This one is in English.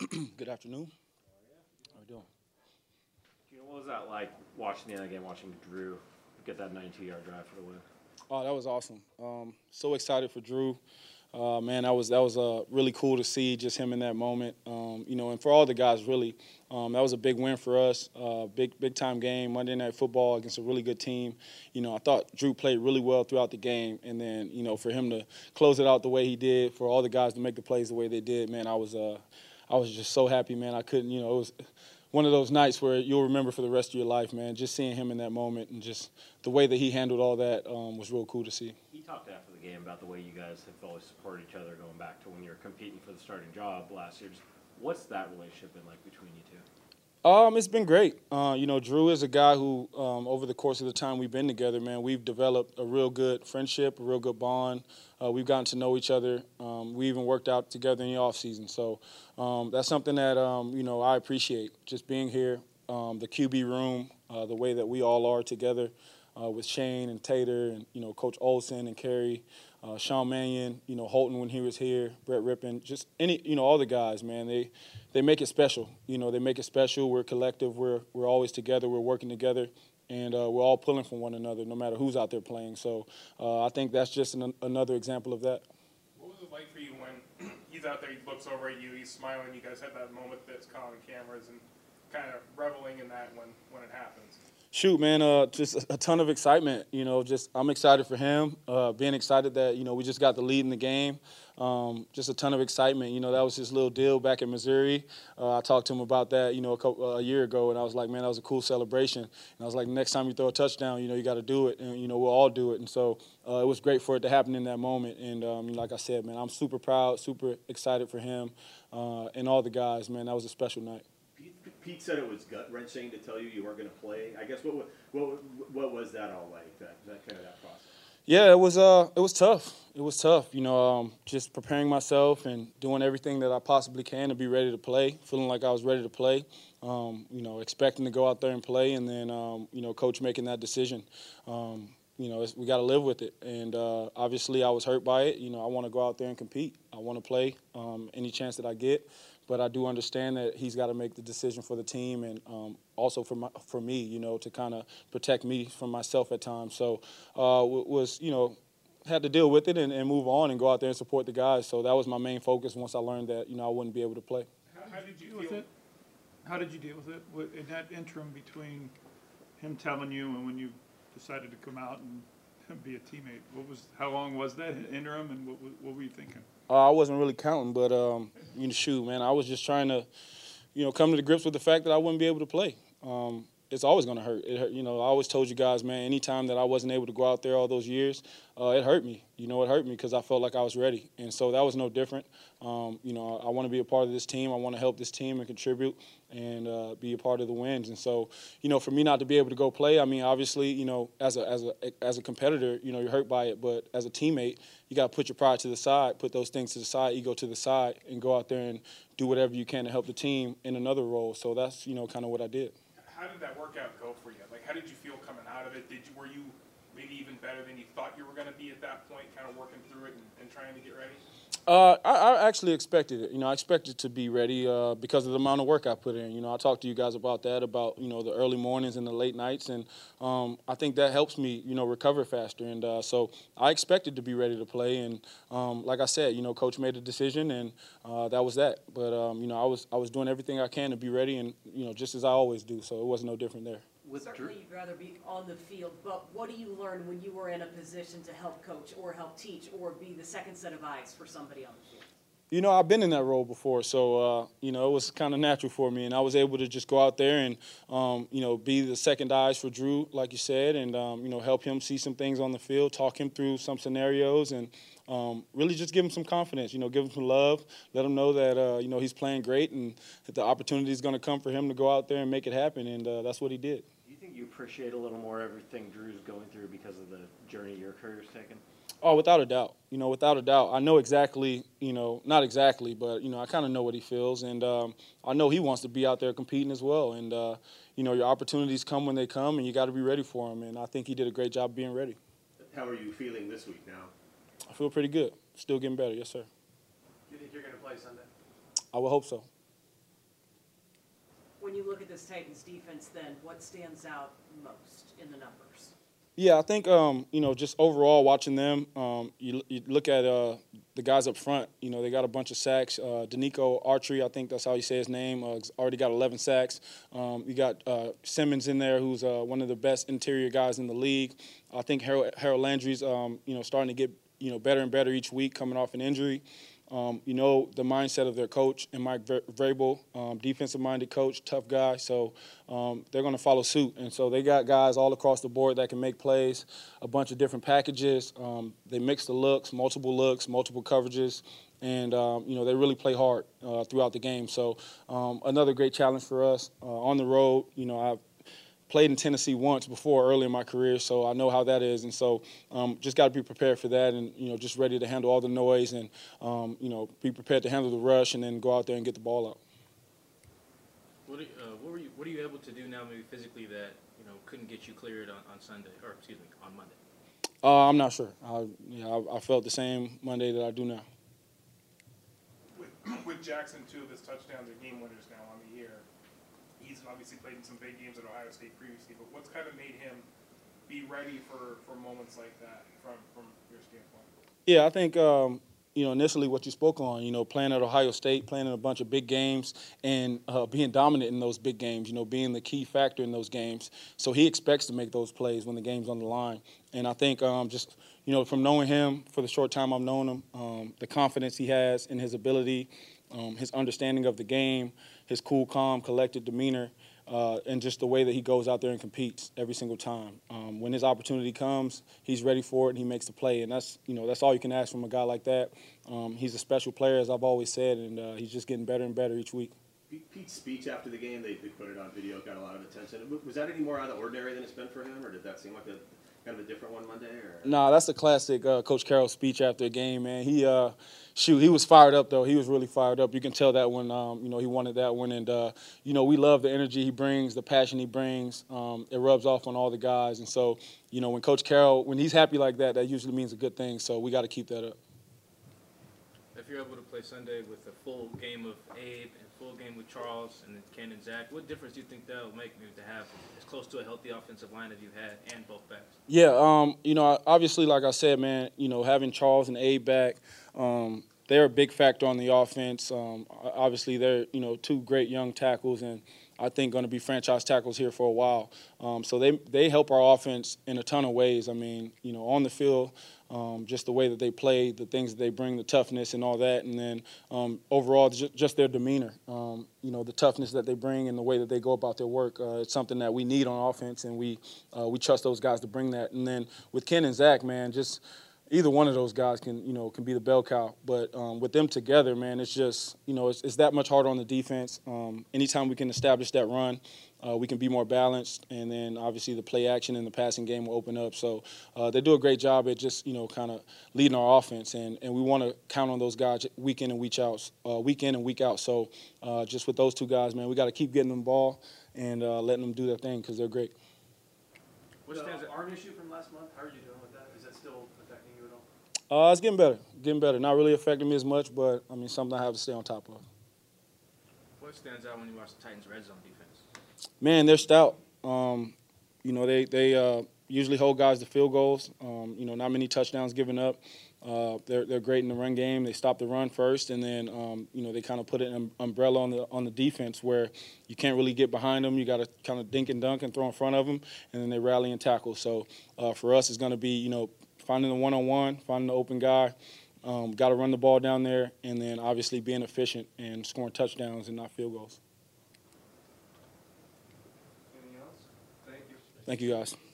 Good afternoon. How are we doing? You know, what was that like watching the other game, watching Drew get that 92-yard drive for the win? Oh, that was awesome. Um, so excited for Drew. Uh, man, that was that was uh, really cool to see just him in that moment. Um, you know, and for all the guys, really, um, that was a big win for us. Uh, big big time game, Monday Night Football against a really good team. You know, I thought Drew played really well throughout the game, and then you know for him to close it out the way he did, for all the guys to make the plays the way they did, man, I was uh, I was just so happy, man. I couldn't, you know, it was one of those nights where you'll remember for the rest of your life, man. Just seeing him in that moment and just the way that he handled all that um, was real cool to see. He talked after the game about the way you guys have always supported each other going back to when you were competing for the starting job last year. Just what's that relationship been like between you two? Um, it's been great. Uh, you know, Drew is a guy who, um, over the course of the time we've been together, man, we've developed a real good friendship, a real good bond. Uh, we've gotten to know each other. Um, we even worked out together in the off season. So um, that's something that um, you know I appreciate. Just being here, um, the QB room, uh, the way that we all are together uh, with Shane and Tater and you know Coach Olson and Kerry uh, Sean Mannion, you know Holton when he was here, Brett Rypien, just any you know all the guys, man. They they make it special. You know they make it special. We're collective. We're we're always together. We're working together. And uh, we're all pulling from one another, no matter who's out there playing. So uh, I think that's just an, another example of that. What was it like for you when he's out there, he looks over at you, he's smiling, you guys had that moment that's caught on cameras and kind of reveling in that when, when it happens? Shoot, man, uh, just a ton of excitement. You know, just I'm excited for him. Uh, being excited that you know we just got the lead in the game. Um, just a ton of excitement. You know, that was his little deal back in Missouri. Uh, I talked to him about that, you know, a, couple, a year ago, and I was like, man, that was a cool celebration. And I was like, next time you throw a touchdown, you know, you got to do it, and you know, we'll all do it. And so uh, it was great for it to happen in that moment. And um, like I said, man, I'm super proud, super excited for him uh, and all the guys. Man, that was a special night. Pete said it was gut wrenching to tell you you weren't going to play. I guess what what what was that all like? That, that kind of that process. Yeah, it was uh it was tough. It was tough. You know, um, just preparing myself and doing everything that I possibly can to be ready to play. Feeling like I was ready to play. Um, you know, expecting to go out there and play, and then um, you know, coach making that decision. Um, you know, we got to live with it. And uh, obviously, I was hurt by it. You know, I want to go out there and compete. I want to play um, any chance that I get but I do understand that he's got to make the decision for the team and um, also for my, for me, you know, to kind of protect me from myself at times. So uh, was you know had to deal with it and, and, move on and go out there and support the guys. So that was my main focus once I learned that you know I wouldn't be able to play. How, how did you deal with it? How did you deal with it in that interim between him telling you and when you decided to come out and be a teammate? What was how long was that interim and what, what were you thinking? Uh, I wasn't really counting, but um, you know, shoot, man, I was just trying to, you know, come to the grips with the fact that I wouldn't be able to play. Um, it's always going to hurt. It. You know, I always told you guys, man, anytime that I wasn't able to go out there all those years, uh, it hurt me. You know, it hurt me because I felt like I was ready. And so that was no different. Um, you know, I, I want to be a part of this team. I want to help this team and contribute and uh, be a part of the wins. And so, you know, for me not to be able to go play, I mean, obviously, you know, as a, as a, as a competitor, you know, you're hurt by it. But as a teammate, you got to put your pride to the side, put those things to the side, ego to the side, and go out there and do whatever you can to help the team in another role. So that's, you know, kind of what I did how did that workout go for you? Like, how did you feel coming out of it? Did you, were you maybe even better than you thought you were going to be at that point, kind of working through it and, and trying to get ready? Uh, I, I, actually expected it. You know, I expected to be ready uh, because of the amount of work I put in. You know, I talked to you guys about that, about you know the early mornings and the late nights, and um, I think that helps me, you know, recover faster. And uh, so I expected to be ready to play. And um, like I said, you know, coach made a decision, and uh, that was that. But um, you know, I was I was doing everything I can to be ready, and you know, just as I always do. So it was no different there with Certainly, you'd rather be on the field, but what do you learn when you were in a position to help coach or help teach or be the second set of eyes for somebody on the field? You know, I've been in that role before, so uh, you know it was kind of natural for me, and I was able to just go out there and um, you know be the second eyes for Drew, like you said, and um, you know help him see some things on the field, talk him through some scenarios, and um, really just give him some confidence. You know, give him some love, let him know that uh, you know he's playing great, and that the opportunity is going to come for him to go out there and make it happen, and uh, that's what he did think you appreciate a little more everything Drew's going through because of the journey your career's taken? Oh, without a doubt. You know, without a doubt. I know exactly, you know, not exactly, but, you know, I kind of know what he feels. And um, I know he wants to be out there competing as well. And, uh, you know, your opportunities come when they come, and you got to be ready for them. And I think he did a great job being ready. How are you feeling this week now? I feel pretty good. Still getting better, yes, sir. Do You think you're going to play Sunday? I would hope so. When you look at this Titans defense, then what stands out most in the numbers? Yeah, I think um, you know just overall watching them. Um, you, you look at uh, the guys up front. You know they got a bunch of sacks. Uh, Denico Archery, I think that's how you say his name. Uh, already got 11 sacks. Um, you got uh, Simmons in there, who's uh, one of the best interior guys in the league. I think Harold, Harold Landry's um, you know starting to get you know better and better each week, coming off an injury. Um, you know the mindset of their coach and Mike Vrabel, um, defensive-minded coach, tough guy. So um, they're going to follow suit, and so they got guys all across the board that can make plays, a bunch of different packages. Um, they mix the looks, multiple looks, multiple coverages, and um, you know they really play hard uh, throughout the game. So um, another great challenge for us uh, on the road. You know I've played in Tennessee once before early in my career, so I know how that is, and so um, just got to be prepared for that, and you know just ready to handle all the noise, and um, you know be prepared to handle the rush, and then go out there and get the ball out. What are, uh, what were you What are you able to do now, maybe physically, that you know couldn't get you cleared on, on Sunday, or excuse me, on Monday? Uh, I'm not sure. I, yeah, I, I felt the same Monday that I do now. with, with Jaxon, two of his touchdowns are game winners now on the year. He's obviously played in some big games at Ohio State previously, but what's kind of made him be ready for, for moments like that from, from your standpoint? Yeah, I think um, you know initially what you spoke on, you know, playing at Ohio State, playing in a bunch of big games, and uh, being dominant in those big games. You know, being the key factor in those games. So he expects to make those plays when the game's on the line. And I think um, just you know from knowing him for the short time I've known him, um, the confidence he has in his ability, um, his understanding of the game, his cool, calm, collected demeanor. Uh, and just the way that he goes out there and competes every single time. Um, when his opportunity comes, he's ready for it and he makes the play. And that's you know that's all you can ask from a guy like that. Um, he's a special player, as I've always said, and uh, he's just getting better and better each week. Pete's speech after the game, they, they put it on video, got a lot of attention. Was that any more out of the ordinary than it's been for him, or did that seem like a kind of a different one Monday? Or Nah, that's a classic uh, Coach Carroll speech after a game, man. He uh, shoot, he was fired up though. He was really fired up. You can tell that when um, you know he wanted that one, and uh, you know we love the energy he brings, the passion he brings. Um, it rubs off on all the guys, and so you know when Coach Carroll, when he's happy like that, that usually means a good thing. So we got to keep that up. If you're able to play Sunday with a full game of Abe and full game with Charles and then Ken and Zach, what difference do you think that will make maybe to have as close to a healthy offensive line as you've had and both backs? Yeah, um, you know, obviously, like I said, man, you know, having Charles and Abe back, um, they're a big factor on the offense. Um, obviously, they're you know two great young tackles, and I think going to be franchise tackles here for a while. Um, so they they help our offense in a ton of ways. I mean, you know, on the field, um, just the way that they play, the things that they bring, the toughness and all that, and then um, overall just, just their demeanor. Um, you know, the toughness that they bring and the way that they go about their work. Uh, it's something that we need on offense, and we uh, we trust those guys to bring that. And then with Ken and Zach, man, just either one of those guys can you know can be the bell cow. But um, with them together, man, it's just you know it's, it's that much harder on the defense. Um, anytime we can establish that run, uh, we can be more balanced, and then obviously the play action and the passing game will open up. So uh, they do a great job at just you know kind of leading our offense, and, and we want to count on those guys week in and week out, uh, week in and week out. So uh, just with those two guys, man, we got to keep getting them the ball and uh, letting them do their thing because they're great. What stands arm issue from last month, how are you doing with that? Is that still affecting you at all? Uh, it's getting better, getting better. Not really affecting me as much, but I mean something I have to stay on top of. What stands out when you watch the Titans' red zone defense? Man, they're stout. Um, you know, they they uh, usually hold guys to field goals. Um, you know, not many touchdowns given up. Uh, they're they're great in the run game. They stop the run first, and then um, you know they kind of put an um, umbrella on the on the defense where you can't really get behind them. You got to kind of dink and dunk and throw in front of them, and then they rally and tackle. So uh, for us, it's going to be you know finding the one on one, finding the open guy. Um, got to run the ball down there, and then obviously being efficient and scoring touchdowns and not field goals. Anything else? Thank you. Thank you guys.